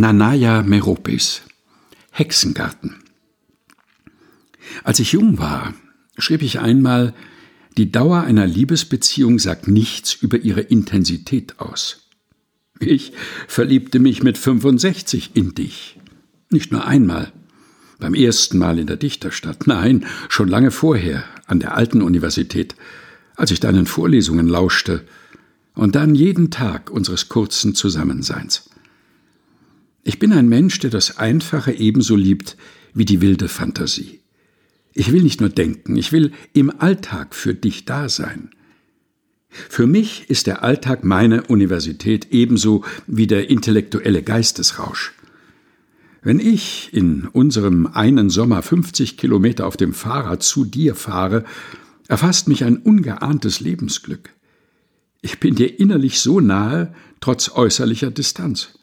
Nanaya Meropis Hexengarten Als ich jung war, schrieb ich einmal, die Dauer einer Liebesbeziehung sagt nichts über ihre Intensität aus. Ich verliebte mich mit 65 in dich. Nicht nur einmal. Beim ersten Mal in der Dichterstadt. Nein, schon lange vorher, an der alten Universität, als ich deinen Vorlesungen lauschte. Und dann jeden Tag unseres kurzen Zusammenseins. Ich bin ein Mensch, der das Einfache ebenso liebt wie die wilde Fantasie. Ich will nicht nur denken, ich will im Alltag für dich da sein. Für mich ist der Alltag meine Universität ebenso wie der intellektuelle Geistesrausch. Wenn ich in unserem einen Sommer 50 Kilometer auf dem Fahrrad zu dir fahre, erfasst mich ein ungeahntes Lebensglück. Ich bin dir innerlich so nahe, trotz äußerlicher Distanz.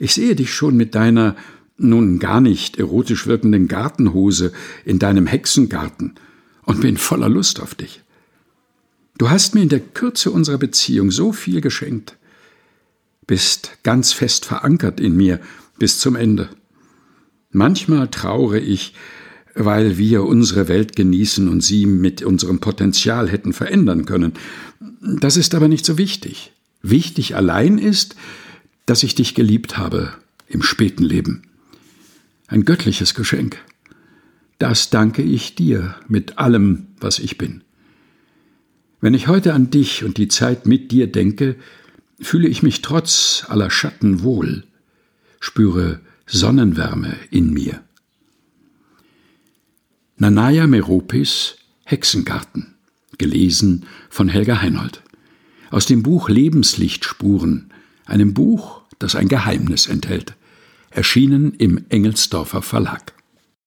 Ich sehe dich schon mit deiner nun gar nicht erotisch wirkenden Gartenhose in deinem Hexengarten und bin voller Lust auf dich. Du hast mir in der Kürze unserer Beziehung so viel geschenkt, bist ganz fest verankert in mir bis zum Ende. Manchmal traure ich, weil wir unsere Welt genießen und sie mit unserem Potenzial hätten verändern können. Das ist aber nicht so wichtig. Wichtig allein ist, dass ich dich geliebt habe im späten Leben. Ein göttliches Geschenk. Das danke ich dir mit allem, was ich bin. Wenn ich heute an dich und die Zeit mit dir denke, fühle ich mich trotz aller Schatten wohl, spüre Sonnenwärme in mir. Nanaya Meropis Hexengarten, gelesen von Helga Heinold. Aus dem Buch Lebenslichtspuren, einem Buch, das ein Geheimnis enthält, erschienen im Engelsdorfer Verlag.